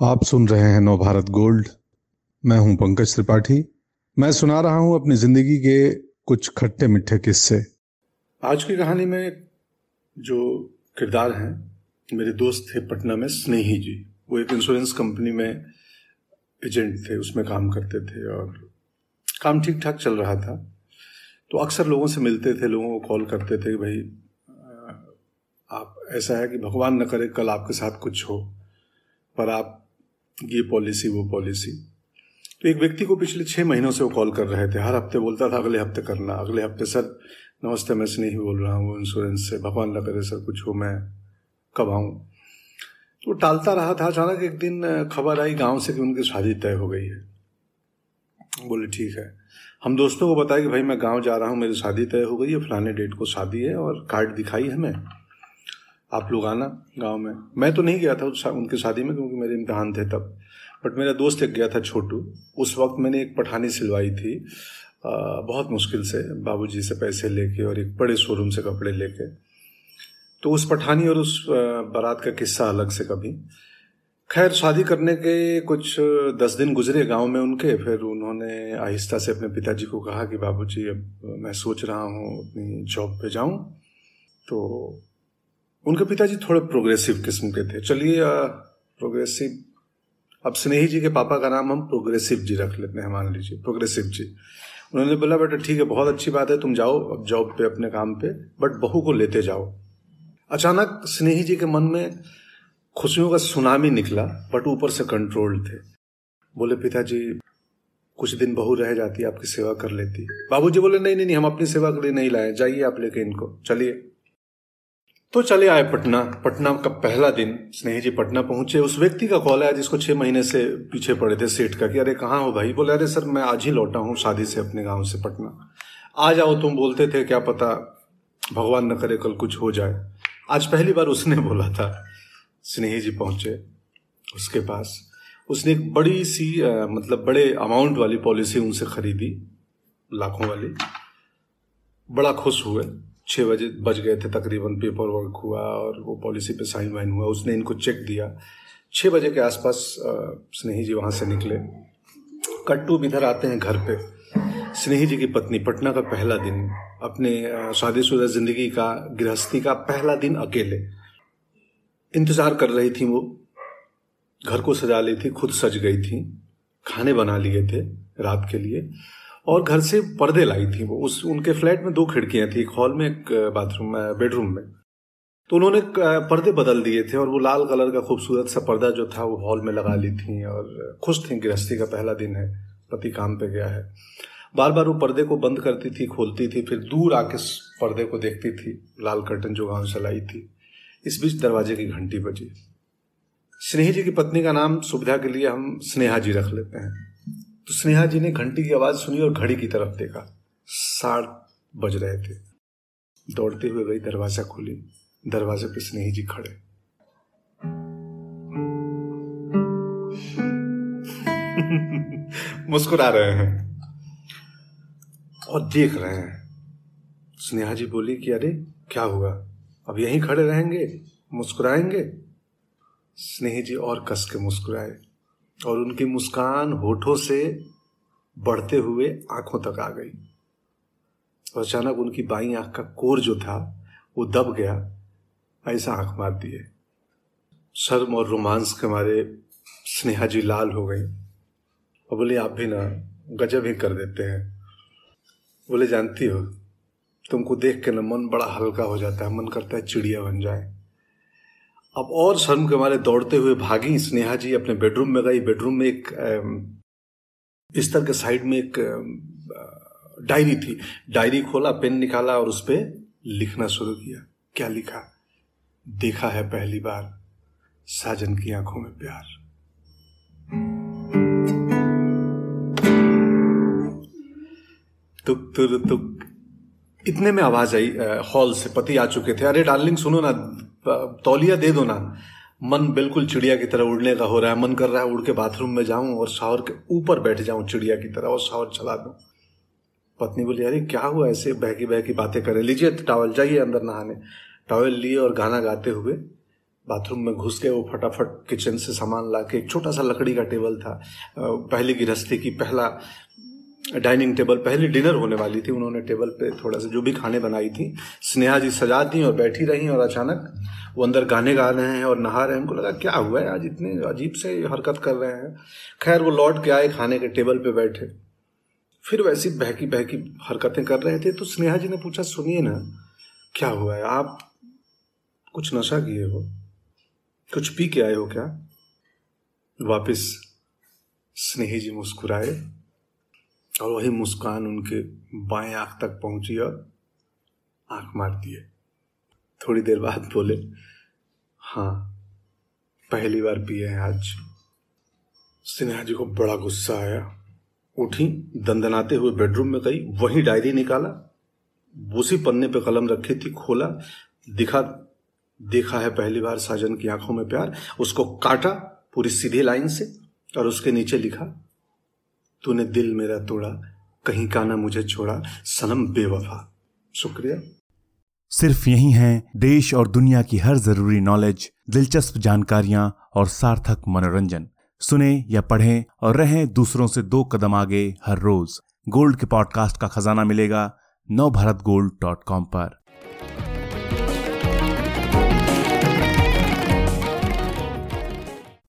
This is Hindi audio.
आप सुन रहे हैं नवभारत गोल्ड। मैं हूँ पंकज त्रिपाठी। मैं सुना रहा हूँ अपनी ज़िंदगी के कुछ खट्टे मिठे किस्से। आज की कहानी में जो किरदार हैं, मेरे दोस्त थे पटना में स्नेही जी। वो एक इंश्योरेंस कंपनी में एजेंट थे, उसमें काम करते थे और काम ठीक ठाक चल रहा था। तो अक्सर लोगों से मिलते थे, लोगों को कॉल करते थे भाई आप, ऐसा है कि भगवान न करे, कल आपके साथ कुछ हो, पर आप ये पॉलिसी वो पॉलिसी तो एक व्यक्ति को पिछले छः महीनों से वो कॉल कर रहे थे। हर हफ़्ते बोलता था, अगले हफ़्ते करना, अगले हफ़्ते सर, नमस्ते, मैं नहीं बोल रहा हूँ इंश्योरेंस से, भगवान न करे सर, कुछ हो, मैं कब आऊँ? तो टालता रहा था। अचानक एक दिन खबर आई गाँव से कि उनकी शादी तय हो गई है। बोले, ठीक है। हम दोस्तों को बताया कि भाई, मैं गाँव जा रहा हूँ, मेरी शादी तय हो गई है, फलाने डेट को शादी है और कार्ड दिखाई हमें। आप लोग आना गाँव में। मैं तो नहीं गया था उनकी शादी में क्योंकि मेरे इम्तहान थे तब। बट मेरा दोस्त एक गया था छोटू। उस वक्त मैंने एक पठानी सिलवाई थी आ, बहुत मुश्किल से बाबूजी से पैसे लेके और एक बड़े शोरूम से कपड़े लेके। तो उस पठानी और उस बारात का किस्सा अलग से कभी। खैर शादी करने के कुछ दस दिन गुजरे गाँव में उनके फिर उन्होंने आहिस्ता से अपने पिताजी को कहा कि बाबूजी अब मैं सोच रहा हूँ अपनी जॉब पे जाऊँ। तो उनके पिताजी थोड़े प्रोग्रेसिव किस्म के थे। चलिए प्रोग्रेसिव अब स्नेही जी के पापा का नाम हम प्रोग्रेसिव जी रख लेते हैं, मान लीजिए। प्रोग्रेसिव जी। उन्होंने बोला, बेटा, ठीक है, बहुत अच्छी बात है, तुम जाओ, अब जॉब पे, अपने काम पे बट बहू को लेते जाओ। अचानक स्नेही जी के मन में खुशियों का सुनामी निकला बट ऊपर से कंट्रोल थे। बोले, पिताजी, कुछ दिन बहू रह जाती, आपकी सेवा कर लेती। बाबूजी बोले, नहीं नहीं नहीं, हम अपनी सेवा के लिए नहीं लाए, जाइए आप लेके इनको। चलिए। तो चले आए पटना। पटना का पहला दिन स्नेही जी पटना पहुँचे। उस व्यक्ति का कॉल आया जिसको छह महीने से पीछे पड़े थे सेठ का कि अरे कहाँ हो भाई? बोले अरे सर मैं आज ही लौटा हूँ शादी से अपने गाँव से पटना। आ जाओ तुम बोलते थे क्या पता भगवान न करे कल कुछ हो जाए। आज पहली बार उसने बोला था। स्नेही जी पहुँचे उसके पास। उसने एक बड़ी सी आ, मतलब बड़े अमाउंट वाली पॉलिसी उनसे खरीदी लाखों वाली। बड़ा खुश हुए। छः बजे बज गए थे तकरीबन पेपर वर्क हुआ और वो पॉलिसी पे साइन वाइन हुआ, उसने इनको चेक दिया। छः बजे के आसपास स्नेही जी वहाँ से निकले। कट्टू इधर आते हैं घर पे। स्नेही जी की पत्नी, पटना का पहला दिन, अपने शादीशुदा ज़िंदगी का, गृहस्थी का पहला दिन अकेले। इंतज़ार कर रही थी वो। घर को सजा ली थी, खुद सज गई थी। खाने बना लिए थे रात के लिए। और घर से पर्दे लाई थी वो। उस, उनके फ्लैट में दो खिड़कियाँ थी, एक हॉल में, एक बाथरूम में, बेडरूम में। तो उन्होंने पर्दे बदल दिए थे और वो लाल कलर का खूबसूरत सा पर्दा जो था वो हॉल में लगा ली थी और खुश थी गृहस्थी का पहला दिन है, पति काम पे गया है। बार बार वो पर्दे को बंद करती थी, खोलती थी, फिर दूर आके पर्दे को देखती थी, लाल कर्टन जो गाँव से लाई थी। इस बीच दरवाजे की घंटी बजी। स्नेही जी की पत्नी का नाम सुविधा के लिए हम स्नेहा जी रख लेते हैं। तो स्नेहा जी ने घंटी की आवाज़ सुनी और घड़ी की तरफ़ देखा। साठ बज रहे थे। दौड़ते हुए गई दरवाज़ा खोली। दरवाजे पर स्नेही जी खड़े। मुस्कुरा रहे हैं। और देख रहे हैं। स्नेहा जी बोली कि अरे, क्या हुआ? अब यहीं खड़े रहेंगे? मुस्कुराएँगे? स्नेही जी और कस के मुस्कुराए। और उनकी मुस्कान होठों से बढ़ते हुए आँखों तक आ गई। और अचानक उनकी बाई आँख का कोर जो था, वो दब गया, ऐसा आँख मार दिए शर्म और रोमांस के मारे स्नेहा जी लाल हो गई। और बोले, आप भी ना, गजब ही कर देते हैं। बोले, जानती हो, तुमको देख के ना मन बड़ा हल्का हो जाता है, मन करता है चिड़िया बन जाए। अब और शर्म के मारे दौड़ते हुए भागी। स्नेहा जी अपने बेडरूम में गई। बेडरूम में एक बिस्तर के साइड में एक डायरी थी। डायरी खोला, पेन निकाला और उस पर लिखना शुरू किया। क्या लिखा? देखा है पहली बार। साजन की आँखों में प्यार। तुक, तुर, तुक। इतने में आवाज़ आई हॉल से। पति आ चुके थे। अरे, डार्लिंग, सुनो ना। तौलिया दे दो ना। मन बिल्कुल चिड़िया की तरह उड़ने का हो रहा है। मन कर रहा है उड़ के बाथरूम में जाऊँ और शावर के ऊपर बैठ जाऊँ चिड़िया की तरह और शावर चला दूँ। पत्नी बोली, अरे, क्या हुआ? ऐसे बहकी बहकी बातें करे। लीजिए टावल जाइए अंदर नहाने। टावल लिए और गाना गाते हुए बाथरूम में घुस के वो फटाफट किचन से सामान ला के एक छोटा सा लकड़ी का टेबल था। पहली गिरस्ती की, पहला डाइनिंग टेबल पहले डिनर होने वाली थी, उन्होंने टेबल पे थोड़ा सा जो भी खाने बनाई थी, स्नेहा जी सजा दी और बैठी रही और अचानक वो अंदर गाने गा रहे हैं और नहा रहे हैं। उनको लगा, क्या हुआ है? आज इतने अजीब से हरकत कर रहे हैं। खैर, वो लौट के आए खाने के टेबल पे बैठे। फिर वैसी बहकी बहकी हरकतें कर रहे थे। तो स्नेहा जी ने पूछा, सुनिए ना, क्या हुआ है? आप कुछ नशा किए हो? कुछ पी के आए हो क्या? वापिस स्नेही जी मुस्कुराए। और वही मुस्कान उनके बाएँ आँख तक पहुँची और आँख मार दिए। थोड़ी देर बाद बोले हाँ पहली बार पिए हैं आज। सिन्हा जी को बड़ा गुस्सा आया। उठी, दंदनाते हुए बेडरूम में गई, वही डायरी निकाला, उसी पन्ने पे कलम रखी थी, खोला, दिखा, देखा है पहली बार साजन की आँखों में प्यार, उसको काटा पूरी सीधी लाइन से और उसके नीचे लिखा तूने दिल मेरा तोड़ा, कहीं का ना मुझे छोड़ा, सनम बेवफा। शुक्रिया। सिर्फ़ यही है देश और दुनिया की हर ज़रूरी नॉलेज दिलचस्प जानकारियाँ और सार्थक मनोरंजन। सुने या पढ़ें और रहें दूसरों से दो कदम आगे हर रोज। गोल्ड के पॉडकास्ट का खजाना मिलेगा नव भारत गोल्ड डॉट कॉम पर।